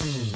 Mm-hmm.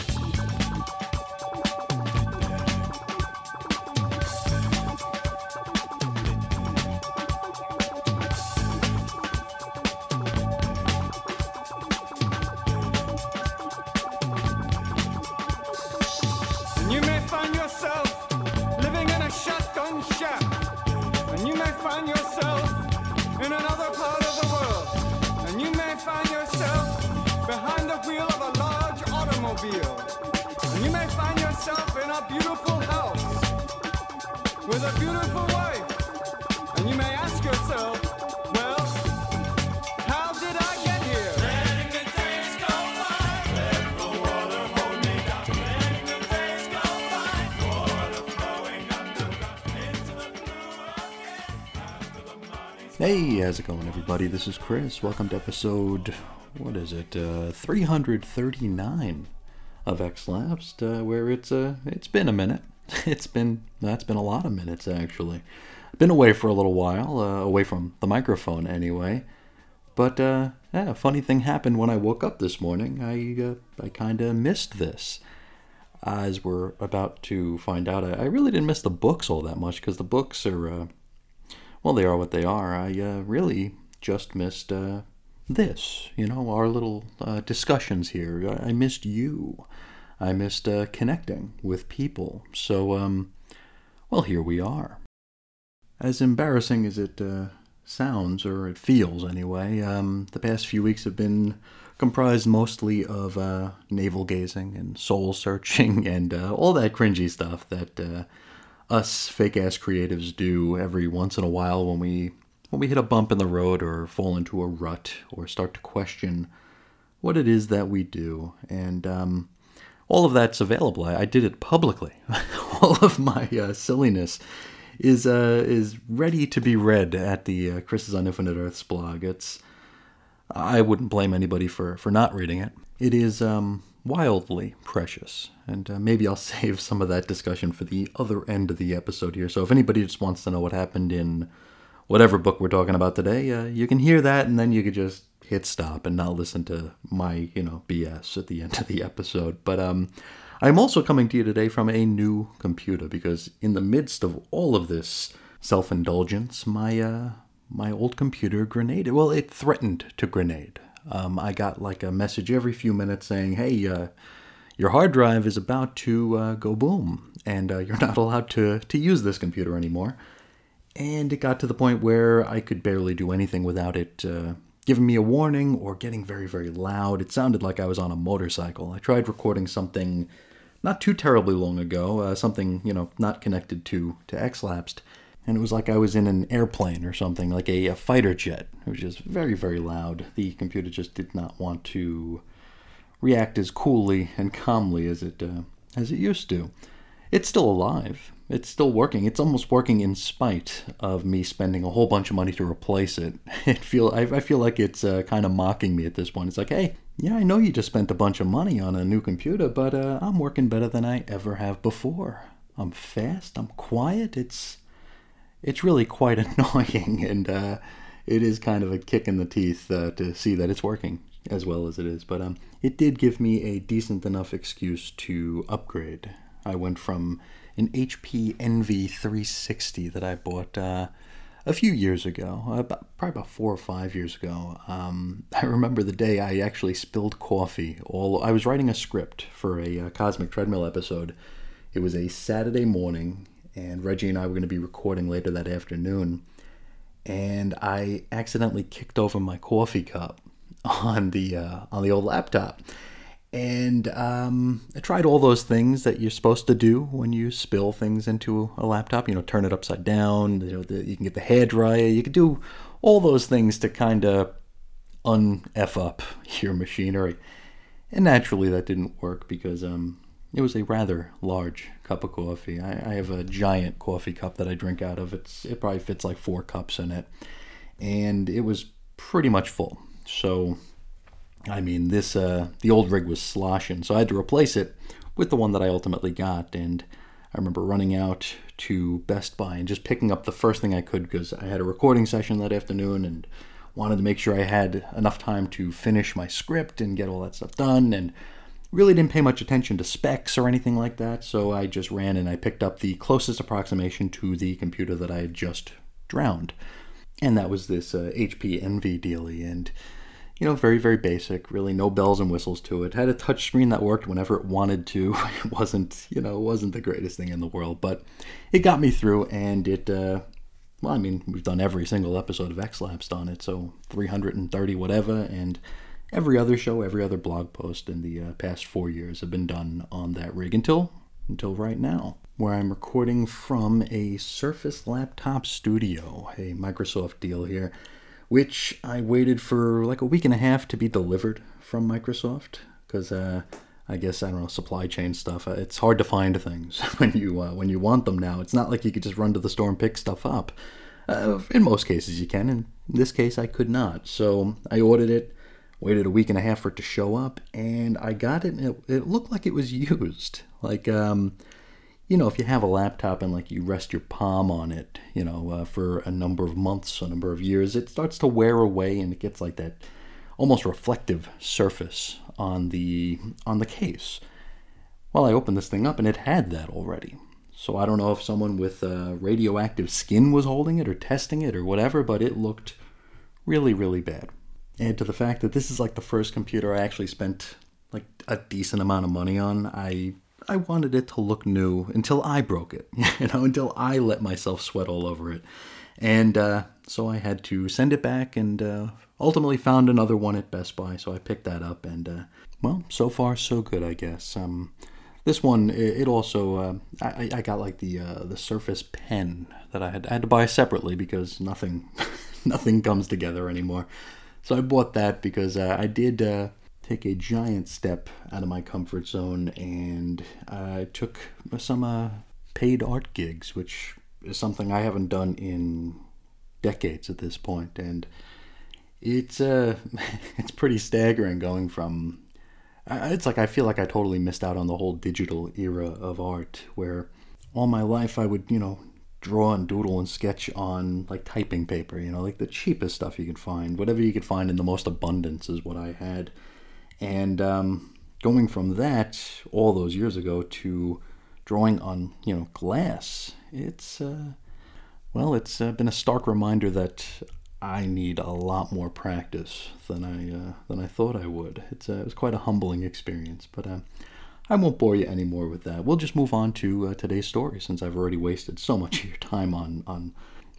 How's it going, everybody? This is Chris. Welcome to episode, what is it, uh, 339 of X Lapsed, uh, where it's uh, it's been a minute. It's been that's been a lot of minutes actually. Been away for a little while, uh, away from the microphone anyway. But uh, yeah, a funny thing happened when I woke up this morning. I uh, I kind of missed this. As we're about to find out, I, I really didn't miss the books all that much because the books are uh, well, they are what they are. I uh, really just missed uh, this, you know, our little uh, discussions here. I, I missed you. I missed uh, connecting with people. So, um, well, here we are. As embarrassing as it uh, sounds, or it feels anyway, um, the past few weeks have been comprised mostly of uh, navel gazing and soul searching and all that cringy stuff that us fake ass creatives do every once in a while when we when we hit a bump in the road or fall into a rut or start to question what it is that we do and um, all of that's available. I, I did it publicly. all of my uh, silliness is uh, is ready to be read at the uh, Chris's on Infinite Earths blog. It's I wouldn't blame anybody for, for not reading it. It is um, wildly precious, and uh, maybe I'll save some of that discussion for the other end of the episode here. So if anybody just wants to know what happened in whatever book we're talking about today, uh, you can hear that, and then you could just hit stop and not listen to my you know BS at the end of the episode. But um, I'm also coming to you today from a new computer because in the midst of all of this self-indulgence, my uh, my old computer grenaded. Well, it threatened to grenade. Um, I got like a message every few minutes saying, "Hey, uh, your hard drive is about to uh, go boom, and uh, you're not allowed to to use this computer anymore." And it got to the point where I could barely do anything without it uh, giving me a warning or getting very, very loud. It sounded like I was on a motorcycle. I tried recording something not too terribly long ago, uh, something you know not connected to to Xlapsed, and it was like I was in an airplane or something, like a, a fighter jet. Was just very, very loud. The computer just did not want to react as coolly and calmly as it uh, as it used to. It's still alive. It's still working. It's almost working in spite of me spending a whole bunch of money to replace it. It feel I, I feel like it's uh, kind of mocking me at this point. It's like, hey, yeah, I know you just spent a bunch of money on a new computer, but uh, I'm working better than I ever have before. I'm fast. I'm quiet. It's it's really quite annoying, and uh, it is kind of a kick in the teeth uh, to see that it's working as well as it is. But um, it did give me a decent enough excuse to upgrade. I went from an HP Envy 360 that I bought uh, a few years ago, about, probably about four or five years ago. Um, I remember the day I actually spilled coffee. All I was writing a script for a uh, Cosmic Treadmill episode. It was a Saturday morning, and Reggie and I were going to be recording later that afternoon. And I accidentally kicked over my coffee cup on the uh, on the old laptop and um, I tried all those things that you're supposed to do when you spill things into a laptop. You know, turn it upside down. You know, the, you can get the hair dryer. You can do all those things to kind of un f up your machinery. And naturally, that didn't work because um, it was a rather large cup of coffee. I, I have a giant coffee cup that I drink out of. It's it probably fits like four cups in it, and it was pretty much full. So I mean, this uh, the old rig was sloshing, so I had to replace it with the one that I ultimately got. And I remember running out to Best Buy and just picking up the first thing I could because I had a recording session that afternoon and wanted to make sure I had enough time to finish my script and get all that stuff done. And really didn't pay much attention to specs or anything like that, so I just ran and I picked up the closest approximation to the computer that I had just drowned. And that was this uh, HP Envy dealie, and you know, very, very basic, really no bells and whistles to it. Had a touch screen that worked whenever it wanted to. It wasn't, you know, wasn't the greatest thing in the world, but it got me through and it, uh, well, I mean, we've done every single episode of X Lapsed on it, so 330 whatever, and every other show, every other blog post in the uh, past four years have been done on that rig until until right now, where I'm recording from a Surface Laptop Studio, a Microsoft deal here, which I waited for like a week and a half to be delivered from Microsoft because uh, I guess I don't know supply chain stuff. Uh, it's hard to find things when you uh, when you want them now. It's not like you could just run to the store and pick stuff up. Uh, in most cases, you can. In this case, I could not. So I ordered it, waited a week and a half for it to show up, and I got it. And it, it looked like it was used. Like um, you know, if you have a laptop and like you rest your palm on it, you know, uh, for a number of months, a number of years, it starts to wear away and it gets like that almost reflective surface on the on the case. Well, I opened this thing up and it had that already. So I don't know if someone with uh, radioactive skin was holding it or testing it or whatever, but it looked really, really bad. Add to the fact that this is like the first computer I actually spent like a decent amount of money on. I I wanted it to look new until I broke it, you know, until I let myself sweat all over it. And uh, so I had to send it back and uh, ultimately found another one at Best Buy. So I picked that up and, uh, well, so far so good, I guess. Um, this one, it, also, uh, I, I got like the uh, the Surface Pen that I had, I had to buy separately because nothing, nothing comes together anymore. So I bought that because uh, I did take a giant step out of my comfort zone and I took some uh, paid art gigs, which is something I haven't done in decades at this point, and it's uh, it's pretty staggering going from. It's like I feel like I totally missed out on the whole digital era of art, where all my life I would you know draw and doodle and sketch on like typing paper, you know, like the cheapest stuff you could find, whatever you could find in the most abundance is what I had and um, going from that all those years ago to drawing on you know glass, it's uh, well, it's uh, been a stark reminder that I need a lot more practice than I uh, than I thought I would. It's uh, it was quite a humbling experience, but uh, I won't bore you anymore with that. We'll just move on to uh, today's story since I've already wasted so much of your time on on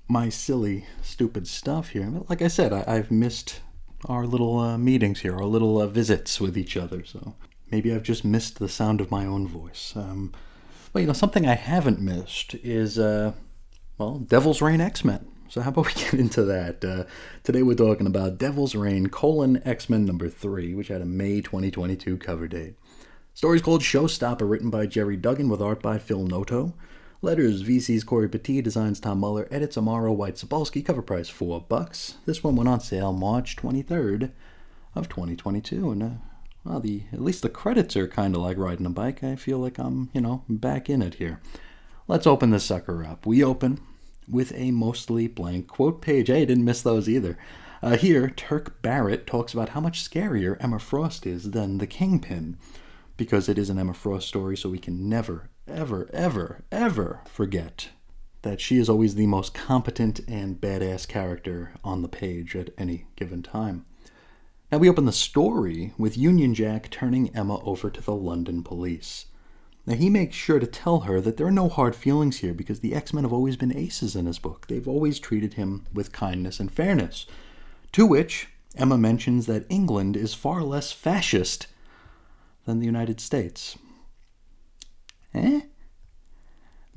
my silly, stupid stuff here. But like I said, I, I've missed our little uh, meetings here, our little uh, visits with each other. So maybe I've just missed the sound of my own voice. Um, but you know, something I haven't missed is uh, well, Devil's Reign X Men. So how about we get into that? Uh, today we're talking about Devil's Reign colon X Men number three, which had a May 2022 cover date. Story's called Showstopper, written by Gerry Duggan with art by Phil Noto. Letters, VC's Cory Petit, designs Tom Muller, edits Amaro White Sapolsky, cover price 4 bucks. This one went on sale March 23rd of 2022, and uh, well, the at least the credits are kind of like riding a bike. I feel like I'm, you know, back in it here. Let's open this sucker up. We open with a mostly blank quote page. Hey, I didn't miss those either. Uh, here, Turk Barrett talks about how much scarier Emma Frost is than the Kingpin, because it is an Emma Frost story, so we can never, ever, ever, ever forget that she is always the most competent and badass character on the page at any given time. Now, we open the story with Union Jack turning Emma over to the London police. Now, he makes sure to tell her that there are no hard feelings here because the X Men have always been aces in his book. They've always treated him with kindness and fairness. To which Emma mentions that England is far less fascist than the United States. Eh?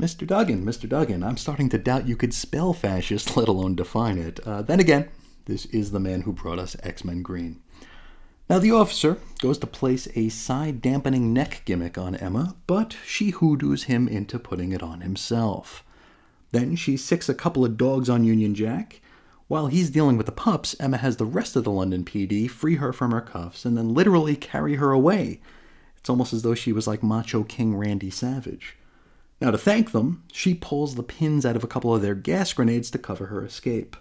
Mr. Duggan, Mr. Duggan, I'm starting to doubt you could spell fascist, let alone define it. Uh, then again, this is the man who brought us X Men Green. Now, the officer goes to place a side dampening neck gimmick on Emma, but she hoodoos him into putting it on himself. Then she sicks a couple of dogs on Union Jack. While he's dealing with the pups, Emma has the rest of the London PD free her from her cuffs and then literally carry her away. It's almost as though she was like Macho King Randy Savage. Now, to thank them, she pulls the pins out of a couple of their gas grenades to cover her escape.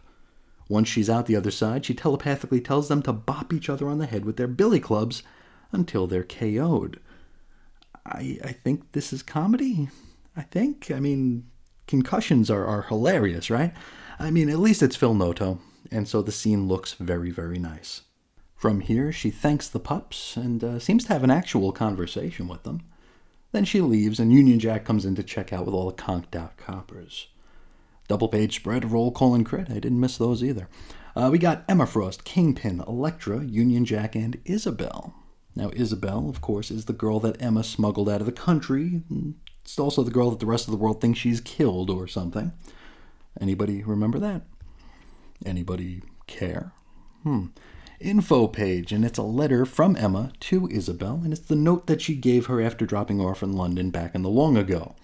Once she's out the other side, she telepathically tells them to bop each other on the head with their billy clubs until they're KO'd. I, I think this is comedy. I think. I mean, concussions are, are hilarious, right? I mean, at least it's Phil Noto, and so the scene looks very, very nice. From here, she thanks the pups and uh, seems to have an actual conversation with them. Then she leaves, and Union Jack comes in to check out with all the conked out coppers. Double page spread, roll, call, and crit. I didn't miss those either. Uh, we got Emma Frost, Kingpin, Elektra, Union Jack, and Isabel. Now, Isabel, of course, is the girl that Emma smuggled out of the country. It's also the girl that the rest of the world thinks she's killed or something. Anybody remember that? Anybody care? Hmm. Info page, and it's a letter from Emma to Isabel, and it's the note that she gave her after dropping off in London back in the long ago.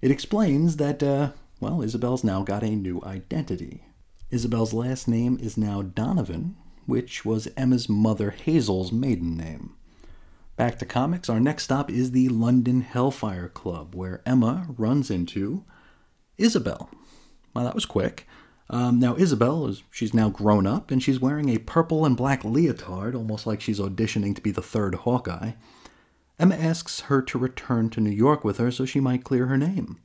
It explains that, uh, well, Isabel's now got a new identity. Isabel's last name is now Donovan, which was Emma's mother Hazel's maiden name. Back to comics, our next stop is the London Hellfire Club, where Emma runs into Isabel. Well, that was quick. Um, now, Isabel, is, she's now grown up, and she's wearing a purple and black leotard, almost like she's auditioning to be the third Hawkeye. Emma asks her to return to New York with her so she might clear her name.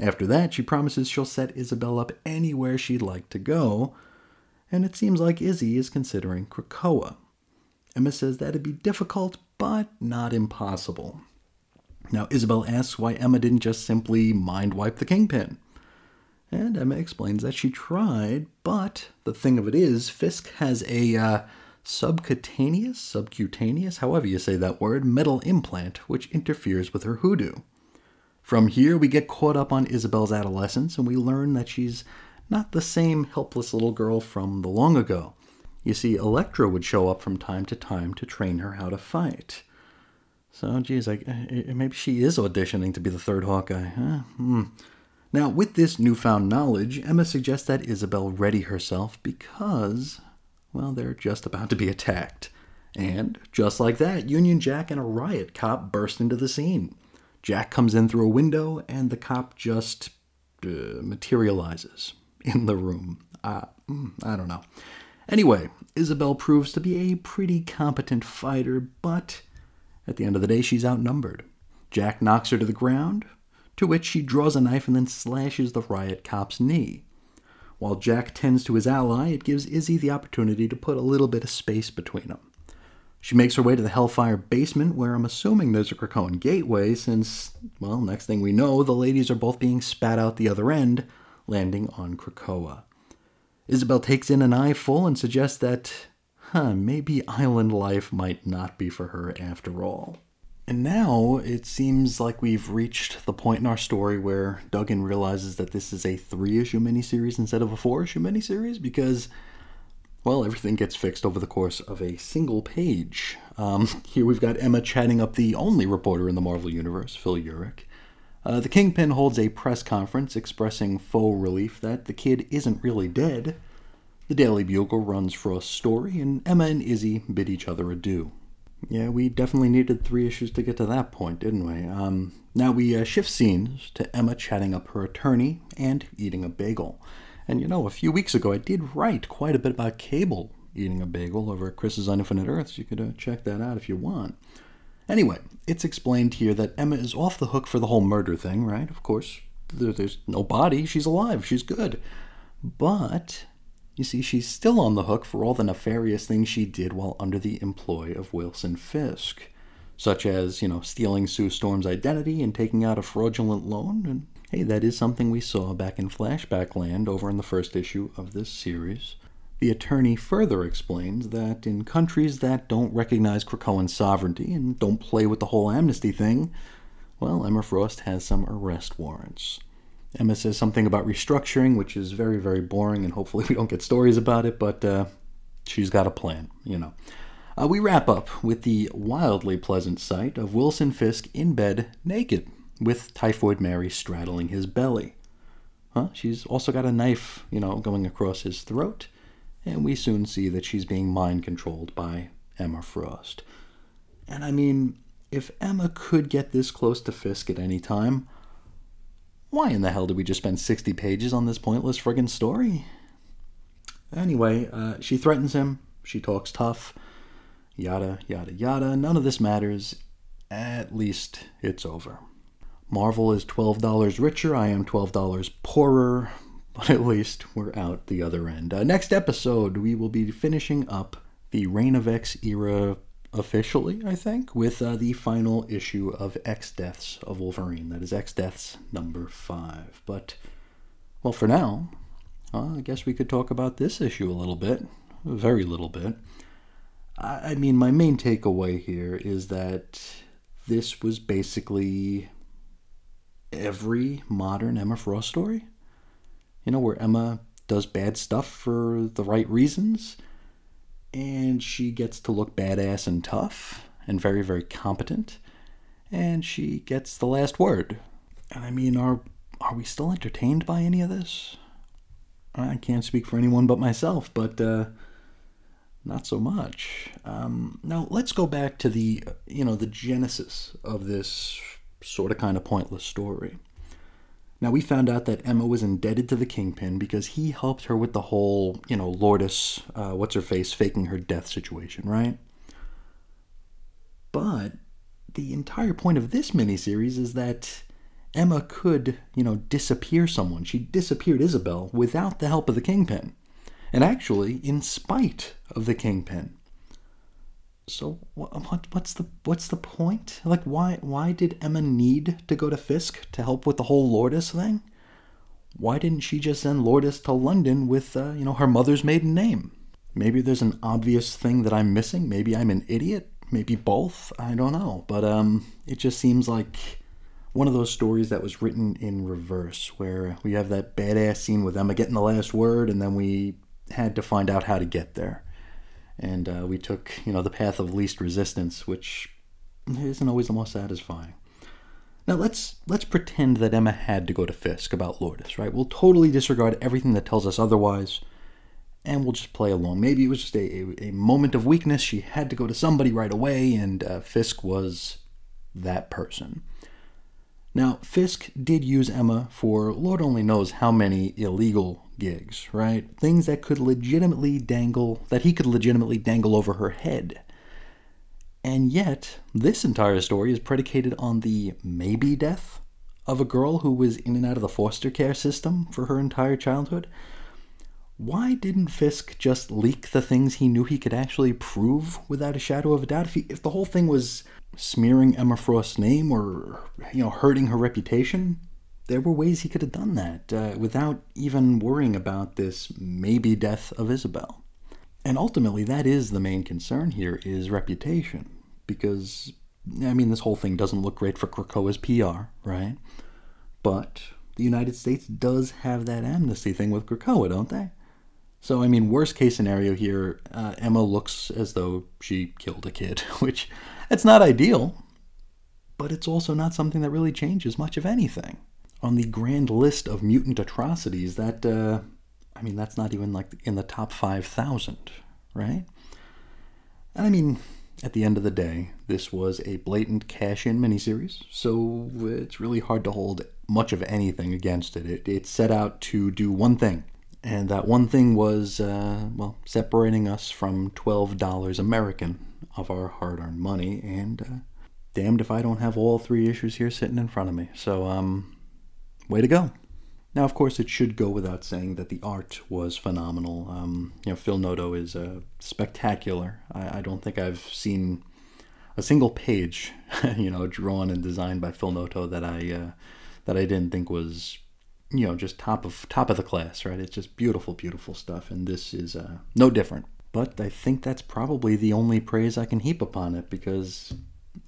After that, she promises she'll set Isabel up anywhere she'd like to go, and it seems like Izzy is considering Krakoa. Emma says that'd be difficult, but not impossible. Now, Isabel asks why Emma didn't just simply mind wipe the Kingpin. And Emma explains that she tried, but the thing of it is, Fisk has a uh, subcutaneous, subcutaneous, however you say that word, metal implant which interferes with her hoodoo. From here, we get caught up on Isabel's adolescence and we learn that she's not the same helpless little girl from the long ago. You see, Elektra would show up from time to time to train her how to fight. So, geez, like, maybe she is auditioning to be the third Hawkeye. Huh? Hmm. Now, with this newfound knowledge, Emma suggests that Isabel ready herself because, well, they're just about to be attacked. And, just like that, Union Jack and a riot cop burst into the scene. Jack comes in through a window, and the cop just uh, materializes in the room. Uh, I don't know. Anyway, Isabel proves to be a pretty competent fighter, but at the end of the day, she's outnumbered. Jack knocks her to the ground, to which she draws a knife and then slashes the riot cop's knee. While Jack tends to his ally, it gives Izzy the opportunity to put a little bit of space between them. She makes her way to the Hellfire basement, where I'm assuming there's a Krakoan gateway, since, well, next thing we know, the ladies are both being spat out the other end, landing on Krakoa. Isabel takes in an eyeful and suggests that, huh, maybe island life might not be for her after all. And now it seems like we've reached the point in our story where Duggan realizes that this is a three issue miniseries instead of a four issue miniseries because, well, everything gets fixed over the course of a single page. Um, here we've got Emma chatting up the only reporter in the Marvel Universe, Phil Urich. Uh, the Kingpin holds a press conference expressing faux relief that the kid isn't really dead. The Daily Bugle runs for a story, and Emma and Izzy bid each other adieu. Yeah, we definitely needed three issues to get to that point, didn't we? Um, now we uh, shift scenes to Emma chatting up her attorney and eating a bagel. And you know, a few weeks ago I did write quite a bit about Cable eating a bagel over at Chris's on Infinite Earths. You could uh, check that out if you want. Anyway, it's explained here that Emma is off the hook for the whole murder thing, right? Of course, there's no body. She's alive. She's good. But you see, she's still on the hook for all the nefarious things she did while under the employ of Wilson Fisk, such as, you know, stealing Sue Storm's identity and taking out a fraudulent loan. And hey, that is something we saw back in Flashback Land over in the first issue of this series. The attorney further explains that in countries that don't recognize Krakoan sovereignty and don't play with the whole amnesty thing, well, Emma Frost has some arrest warrants. Emma says something about restructuring, which is very, very boring, and hopefully we don't get stories about it, but uh, she's got a plan, you know. Uh, we wrap up with the wildly pleasant sight of Wilson Fisk in bed, naked, with Typhoid Mary straddling his belly. Huh? She's also got a knife, you know, going across his throat, and we soon see that she's being mind controlled by Emma Frost. And I mean, if Emma could get this close to Fisk at any time, why in the hell did we just spend 60 pages on this pointless friggin' story? Anyway, uh, she threatens him. She talks tough. Yada, yada, yada. None of this matters. at least it's over. Marvel is $12 richer, I am $12 poorer, but at least we're out the other end. Uh, next episode, we will be finishing up the Reign of X era officially, I think, with uh, the final issue of X Deaths of Wolverine. That is X Deaths number five. But, well, for now, uh, I guess we could talk about this issue a little bit, a very little bit. I, I mean, my main takeaway here is that this was basically every modern Emma Frost story. You know, where Emma does bad stuff for the right reasons and she gets to look badass and tough and very, very competent, and she gets the last word. And I mean, are are we still entertained by any of this? I can't speak for anyone but myself, but uh, not so much. Um, now let's go back to the you know the genesis of this sort of kind of pointless story. Now, we found out that Emma was indebted to the Kingpin because he helped her with the whole, you know, Lourdes, uh, what's her face, faking her death situation, right? But the entire point of this miniseries is that Emma could, you know, disappear someone. She disappeared Isabel without the help of the Kingpin. And actually, in spite of the Kingpin. So what, what's the what's the point? Like why why did Emma need to go to Fisk to help with the whole Lourdes thing? Why didn't she just send Lourdes to London with uh, you know her mother's maiden name? Maybe there's an obvious thing that I'm missing. Maybe I'm an idiot. Maybe both. I don't know. But um, it just seems like one of those stories that was written in reverse, where we have that badass scene with Emma getting the last word, and then we had to find out how to get there and uh, we took you know the path of least resistance, which isn't always the most satisfying. Now let's let's pretend that Emma had to go to Fisk about Lourdes, right? We'll totally disregard everything that tells us otherwise, and we'll just play along. Maybe it was just a, a, a moment of weakness. She had to go to somebody right away, and uh, Fisk was that person. Now, Fisk did use Emma for Lord only knows how many illegal gigs, right? Things that could legitimately dangle, that he could legitimately dangle over her head. And yet, this entire story is predicated on the maybe death of a girl who was in and out of the foster care system for her entire childhood. Why didn't Fisk just leak the things he knew he could actually prove without a shadow of a doubt? If, he, if the whole thing was smearing Emma Frost's name or you know hurting her reputation, there were ways he could have done that uh, without even worrying about this maybe death of Isabel. And ultimately, that is the main concern here: is reputation, because I mean, this whole thing doesn't look great for Krakoa's PR, right? But the United States does have that amnesty thing with Krakoa, don't they? So, I mean, worst case scenario here, uh, Emma looks as though she killed a kid, which it's not ideal, but it's also not something that really changes much of anything. On the grand list of mutant atrocities, that, uh, I mean, that's not even like in the top 5,000, right? And I mean, at the end of the day, this was a blatant cash in miniseries, so it's really hard to hold much of anything against it. It, it set out to do one thing, and that one thing was, uh, well, separating us from $12 American of our hard earned money, and uh, damned if I don't have all three issues here sitting in front of me. So, um, way to go. Now, of course, it should go without saying that the art was phenomenal. Um, you know, Phil Noto is uh, spectacular. I, I, don't think I've seen a single page, you know, drawn and designed by Phil Noto that I uh, that I didn't think was, you know, just top of top of the class. Right? It's just beautiful, beautiful stuff, and this is uh, no different. But I think that's probably the only praise I can heap upon it because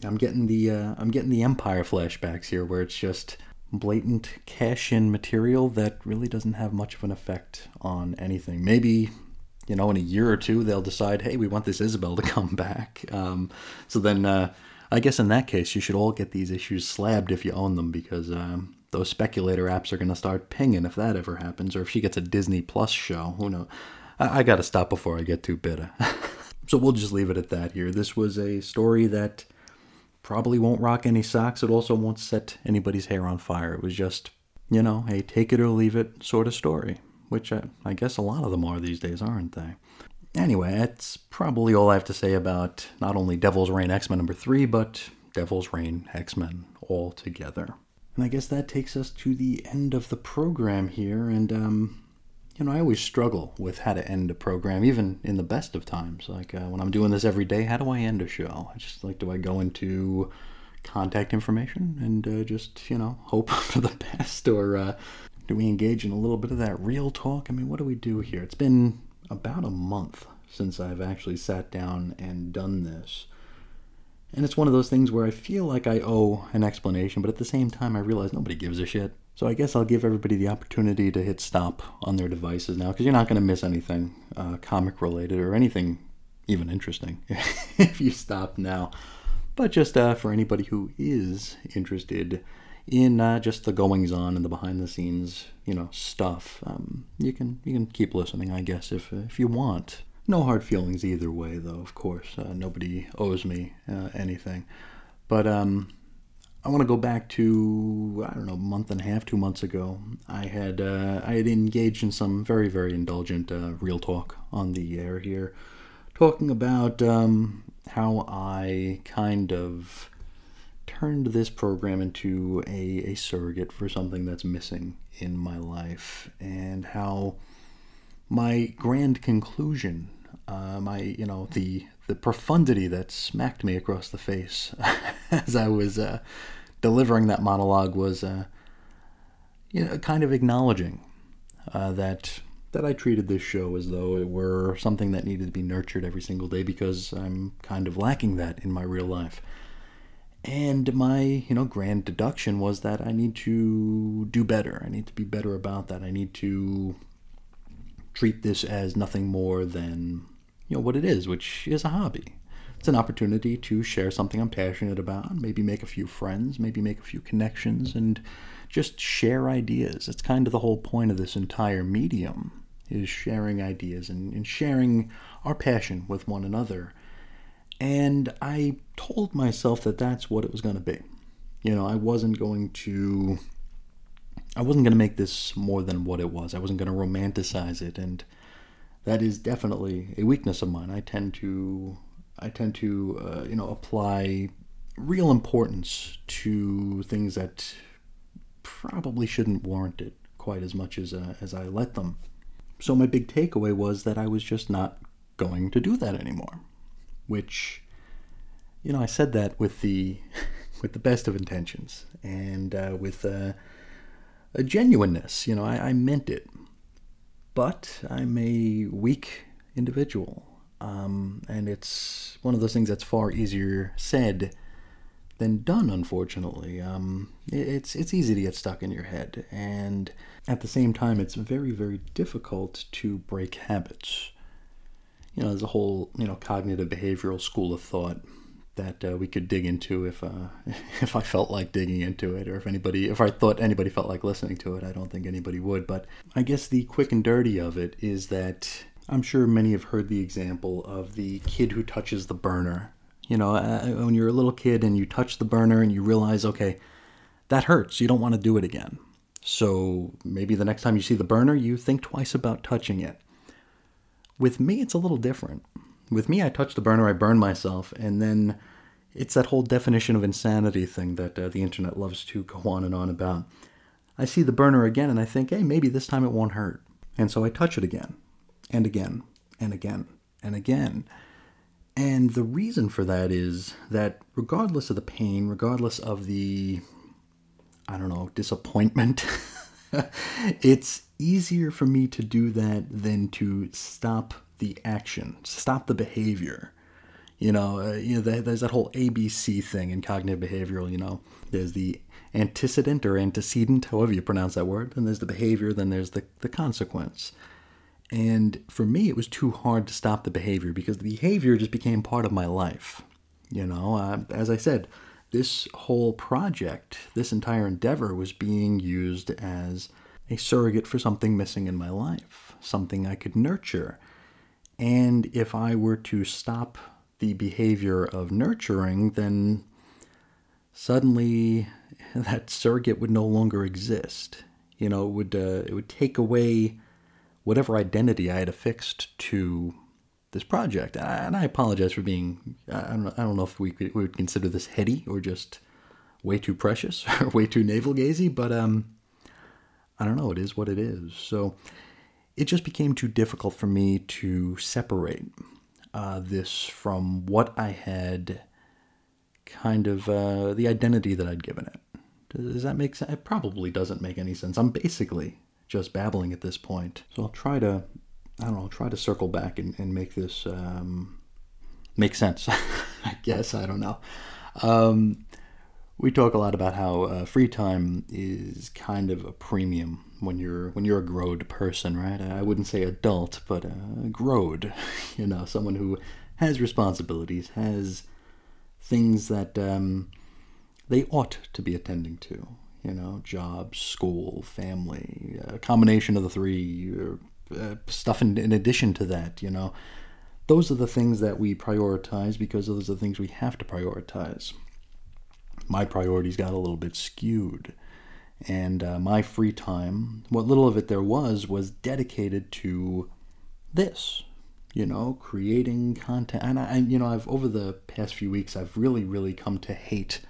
I'm getting the uh, I'm getting the Empire flashbacks here, where it's just blatant cash-in material that really doesn't have much of an effect on anything. Maybe you know in a year or two they'll decide, hey, we want this Isabel to come back. Um, so then uh, I guess in that case you should all get these issues slabbed if you own them because. Um, those speculator apps are going to start pinging if that ever happens, or if she gets a Disney Plus show. Who knows? I, I got to stop before I get too bitter. so we'll just leave it at that here. This was a story that probably won't rock any socks. It also won't set anybody's hair on fire. It was just, you know, a take it or leave it sort of story, which I, I guess a lot of them are these days, aren't they? Anyway, that's probably all I have to say about not only Devil's Reign X Men number three, but Devil's Reign, X Men all together. And I guess that takes us to the end of the program here. And, um, you know, I always struggle with how to end a program, even in the best of times. Like uh, when I'm doing this every day, how do I end a show? I just like, do I go into contact information and uh, just, you know, hope for the best? Or uh, do we engage in a little bit of that real talk? I mean, what do we do here? It's been about a month since I've actually sat down and done this. And it's one of those things where I feel like I owe an explanation, but at the same time, I realize nobody gives a shit. So I guess I'll give everybody the opportunity to hit stop on their devices now, because you're not going to miss anything uh, comic related or anything even interesting if you stop now. But just uh, for anybody who is interested in uh, just the goings on and the behind the scenes, you know, stuff, um, you can you can keep listening, I guess, if if you want. No hard feelings either way, though. Of course, uh, nobody owes me uh, anything. But um, I want to go back to I don't know, a month and a half, two months ago. I had uh, I had engaged in some very very indulgent uh, real talk on the air here, talking about um, how I kind of turned this program into a, a surrogate for something that's missing in my life, and how my grand conclusion, my you know the the profundity that smacked me across the face as I was uh, delivering that monologue was, uh, you know, kind of acknowledging uh, that that I treated this show as though it were something that needed to be nurtured every single day because I'm kind of lacking that in my real life. And my, you know, grand deduction was that I need to do better. I need to be better about that. I need to treat this as nothing more than, you know, what it is, which is a hobby. It's an opportunity to share something I'm passionate about, maybe make a few friends, maybe make a few connections, and just share ideas. It's kind of the whole point of this entire medium is sharing ideas and, and sharing our passion with one another. And I told myself that that's what it was going to be. You know, I wasn't going to I wasn't going to make this more than what it was. I wasn't going to romanticize it and that is definitely a weakness of mine. I tend to I tend to uh, you know apply real importance to things that probably shouldn't warrant it quite as much as uh, as I let them. So my big takeaway was that I was just not going to do that anymore. Which, you know, I said that with the with the best of intentions and uh, with a, a, genuineness. You know, I, I meant it, but I'm a weak individual, um, and it's one of those things that's far easier said than done. Unfortunately, um, it's it's easy to get stuck in your head, and at the same time, it's very very difficult to break habits. You know, there's a whole you know cognitive behavioral school of thought that uh, we could dig into if uh, if I felt like digging into it, or if anybody if I thought anybody felt like listening to it. I don't think anybody would, but I guess the quick and dirty of it is that I'm sure many have heard the example of the kid who touches the burner you know, uh, when you're a little kid and you touch the burner and you realize, okay, that hurts. You don't want to do it again. So maybe the next time you see the burner, you think twice about touching it. With me, it's a little different. With me, I touch the burner, I burn myself, and then it's that whole definition of insanity thing that uh, the internet loves to go on and on about. I see the burner again and I think, hey, maybe this time it won't hurt. And so I touch it again, and again, and again, and again. And the reason for that is that regardless of the pain, regardless of the, I don't know, disappointment, it's easier for me to do that than to stop the action, stop the behavior. You know, uh, you know, there's that whole ABC thing in cognitive behavioral. You know, there's the antecedent or antecedent, however you pronounce that word, then there's the behavior, then there's the, the consequence. And for me, it was too hard to stop the behavior because the behavior just became part of my life. You know, uh, as I said, this whole project, this entire endeavor was being used as a surrogate for something missing in my life, something I could nurture. And if I were to stop the behavior of nurturing, then suddenly that surrogate would no longer exist. You know, it would uh, it would take away whatever identity I had affixed to this project. And I apologize for being I don't know, I don't know if we could, we would consider this heady or just way too precious or way too navel gazy, but um, I don't know. It is what it is. So it just became too difficult for me to separate uh, this from what I had kind of uh, the identity that I'd given it. Does that make sense? It probably doesn't make any sense. I'm basically just babbling at this point. So I'll try to, I don't know, I'll try to circle back and, and make this um, make sense. I guess I don't know. Um, we talk a lot about how uh, free time is kind of a premium when you're when you're a growed person, right? I wouldn't say adult, but uh, growed. You know, someone who has responsibilities, has things that um, they ought to be attending to. You know, job, school, family, a combination of the three, uh, stuff in, in addition to that. You know, those are the things that we prioritize because those are the things we have to prioritize my priorities got a little bit skewed. And uh, my free time, what little of it there was, was dedicated to this, you know, creating content. And I, you know, I've over the past few weeks, I've really, really come to hate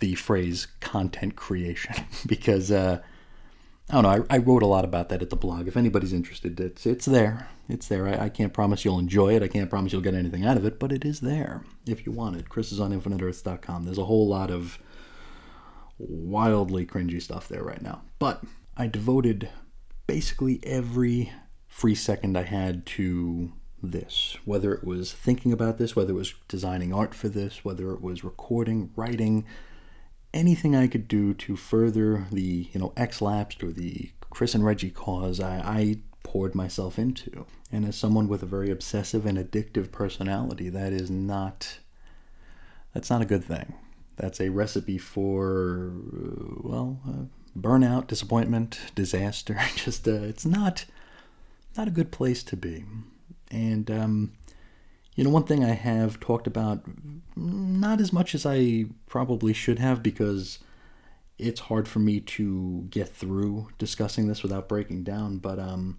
the phrase content creation because uh, I don't know. I, I, wrote a lot about that at the blog. If anybody's interested, it's it's there. It's there. I, I, can't promise you'll enjoy it. I can't promise you'll get anything out of it, but it is there if you want it. Chris is on infiniteearths.com. There's a whole lot of wildly cringy stuff there right now. But I devoted basically every free second I had to this, whether it was thinking about this, whether it was designing art for this, whether it was recording, writing, anything I could do to further the, you know, X Lapsed or the Chris and Reggie cause, I, I poured myself into. And as someone with a very obsessive and addictive personality, that is not that's not a good thing. That's a recipe for well, uh, burnout, disappointment, disaster. Just uh, it's not not a good place to be. And um, you know, one thing I have talked about, not as much as I probably should have, because it's hard for me to get through discussing this without breaking down. But um,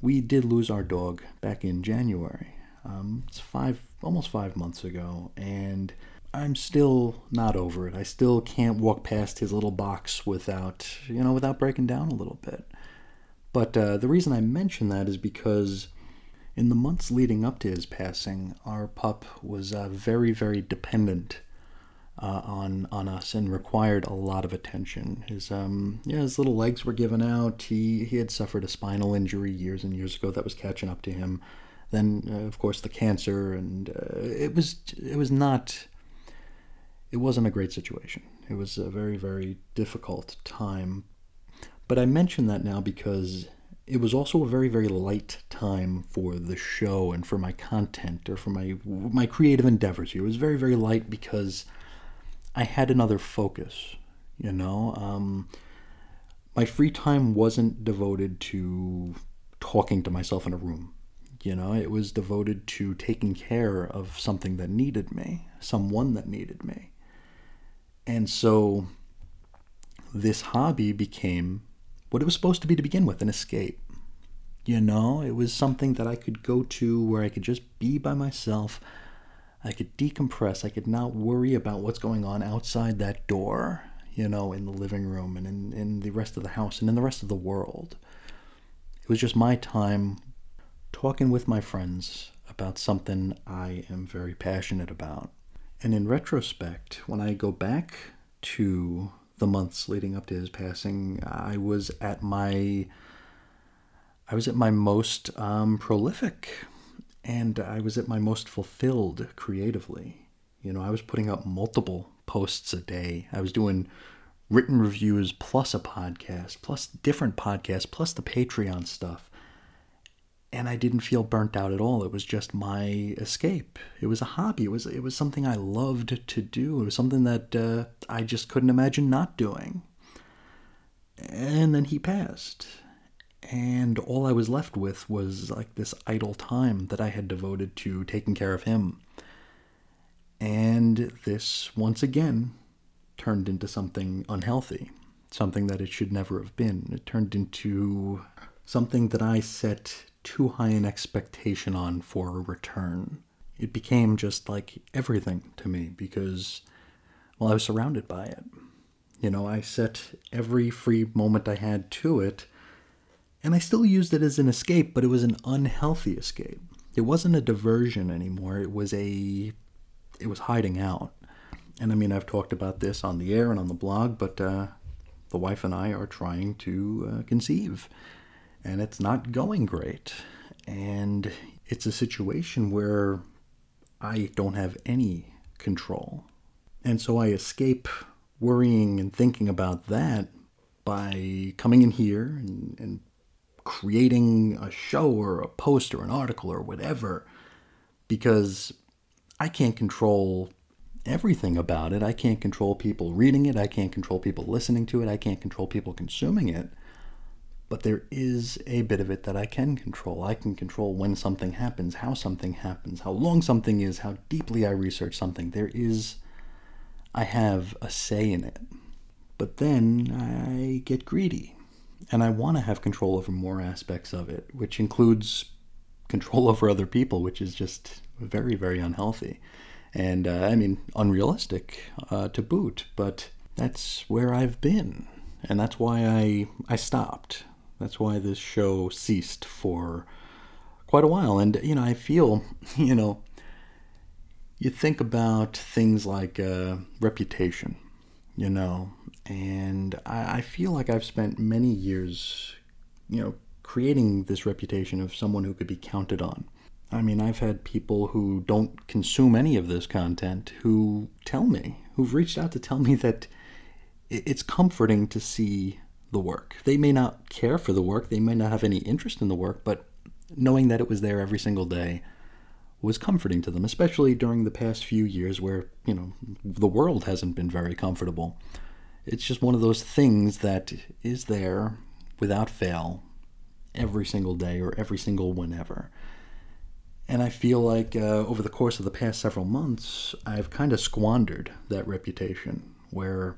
we did lose our dog back in January. Um, it's five, almost five months ago, and I'm still not over it. I still can't walk past his little box without, you know, without breaking down a little bit. But uh, the reason I mention that is because in the months leading up to his passing, our pup was uh, very, very dependent uh, on on us and required a lot of attention. His um, yeah, his little legs were given out. He he had suffered a spinal injury years and years ago that was catching up to him. Then, uh, of course, the cancer, and uh, it was it was not. It wasn't a great situation. It was a very, very difficult time. But I mention that now because it was also a very very light time for the show and for my content or for my my creative endeavors here. it was very very light because i had another focus you know? Um, my free time wasn't devoted to talking to myself in a room you know? It was devoted to taking care of something that needed me someone that needed me. And so this hobby became what it was supposed to be to begin with an escape. You know, it was something that I could go to where I could just be by myself. I could decompress. I could not worry about what's going on outside that door, you know, in the living room and in, in the rest of the house and in the rest of the world. It was just my time talking with my friends about something I am very passionate about. And in retrospect, when I go back to the months leading up to his passing, I was at my I was at my most um, prolific, and I was at my most fulfilled creatively. You know, I was putting up multiple posts a day. I was doing written reviews plus a podcast, plus different podcasts, plus the Patreon stuff. And I didn't feel burnt out at all. It was just my escape. It was a hobby. It was it was something I loved to do. It was something that uh, I just couldn't imagine not doing. And then he passed. And all I was left with was like this idle time that I had devoted to taking care of him. And this, once again, turned into something unhealthy, something that it should never have been. It turned into something that I set too high an expectation on for a return. It became just like everything to me because, well, I was surrounded by it. You know, I set every free moment I had to it, and I still used it as an escape, but it was an unhealthy escape. It wasn't a diversion anymore. It was a, it was hiding out. And I mean, I've talked about this on the air and on the blog, but uh, the wife and I are trying to uh, conceive, and it's not going great. And it's a situation where I don't have any control. And so I escape worrying and thinking about that by coming in here and, and creating a show or a post or an article or whatever because I can't control everything about it. I can't control people reading it. I can't control people listening to it. I can't control people consuming it. But there is a bit of it that I can control. I can control when something happens, how something happens, how long something is, how deeply I research something. There is, I have a say in it. But then I get greedy and I want to have control over more aspects of it, which includes control over other people, which is just very, very unhealthy and uh, I mean unrealistic uh, to boot. But that's where I've been, and that's why I I stopped. That's why this show ceased for quite a while. And you know, I feel you know, you think about things like uh, reputation, you know, and I, I feel like I've spent many years, you know, creating this reputation of someone who could be counted on I mean, I've had people who don't consume any of this content who tell me, who've reached out to tell me that it's comforting to see the work. They may not care for the work, they may not have any interest in the work, but knowing that it was there every single day was comforting to them, especially during the past few years where, you know, the world hasn't been very comfortable. It's just one of those things that is there without fail every single day or every single whenever. And I feel like uh, over the course of the past several months, I've kind of squandered that reputation where,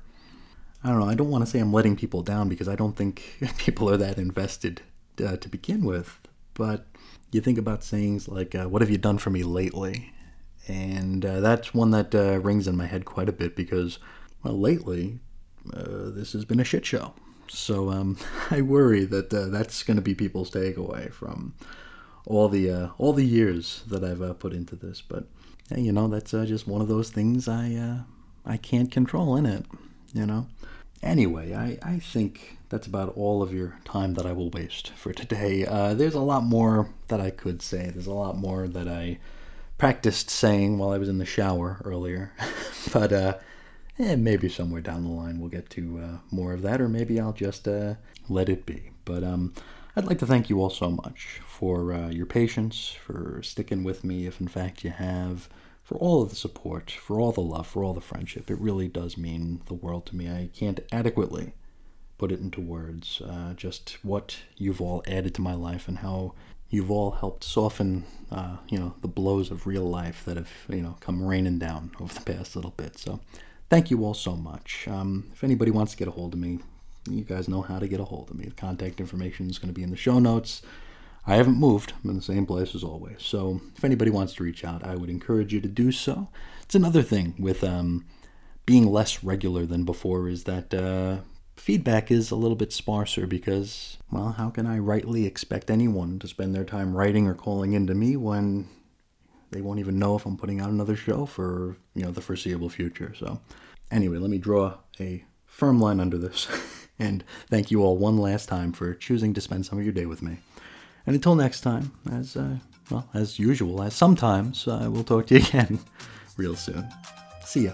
I don't know, I don't want to say I'm letting people down because I don't think people are that invested uh, to begin with. But you think about sayings like, uh, What have you done for me lately? And uh, that's one that uh, rings in my head quite a bit because, well, lately, uh, this has been a shit show. So um, I worry that that's going to be people's takeaway from all the uh, all the years that I've uh, put into this. But you know, that's uh, just one of those things I uh, I can't control in it. You know. Anyway, I, I think that's about all of your time that I will waste for today. Uh, there's a lot more that I could say. There's a lot more that I practiced saying while I was in the shower earlier. but uh, eh, maybe somewhere down the line we'll get to uh, more of that, or maybe I'll just uh, let it be. But um, I'd like to thank you all so much for uh, your patience, for sticking with me if in fact you have, for all of the support, for all the love, for all the friendship. It really does mean the world to me. I can't adequately put it into words uh, just what you've all added to my life and how you've all helped soften, uh, you know, the blows of real life that have, you know, come raining down over the past little bit. So thank you all so much. Um, if anybody wants to get a hold of me, you guys know how to get a hold of me. The contact information is going to be in the show notes. I haven't moved. I'm in the same place as always. So if anybody wants to reach out, I would encourage you to do so. It's another thing with um, being less regular than before is that uh, feedback is a little bit sparser because, well, how can I rightly expect anyone to spend their time writing or calling into me when they won't even know if I'm putting out another show for, you know, the foreseeable future. So anyway, let me draw a firm line under this. and thank you all one last time for choosing to spend some of your day with me. And until next time, as uh, well as usual, as sometimes, uh, we'll talk to you again real soon. See ya.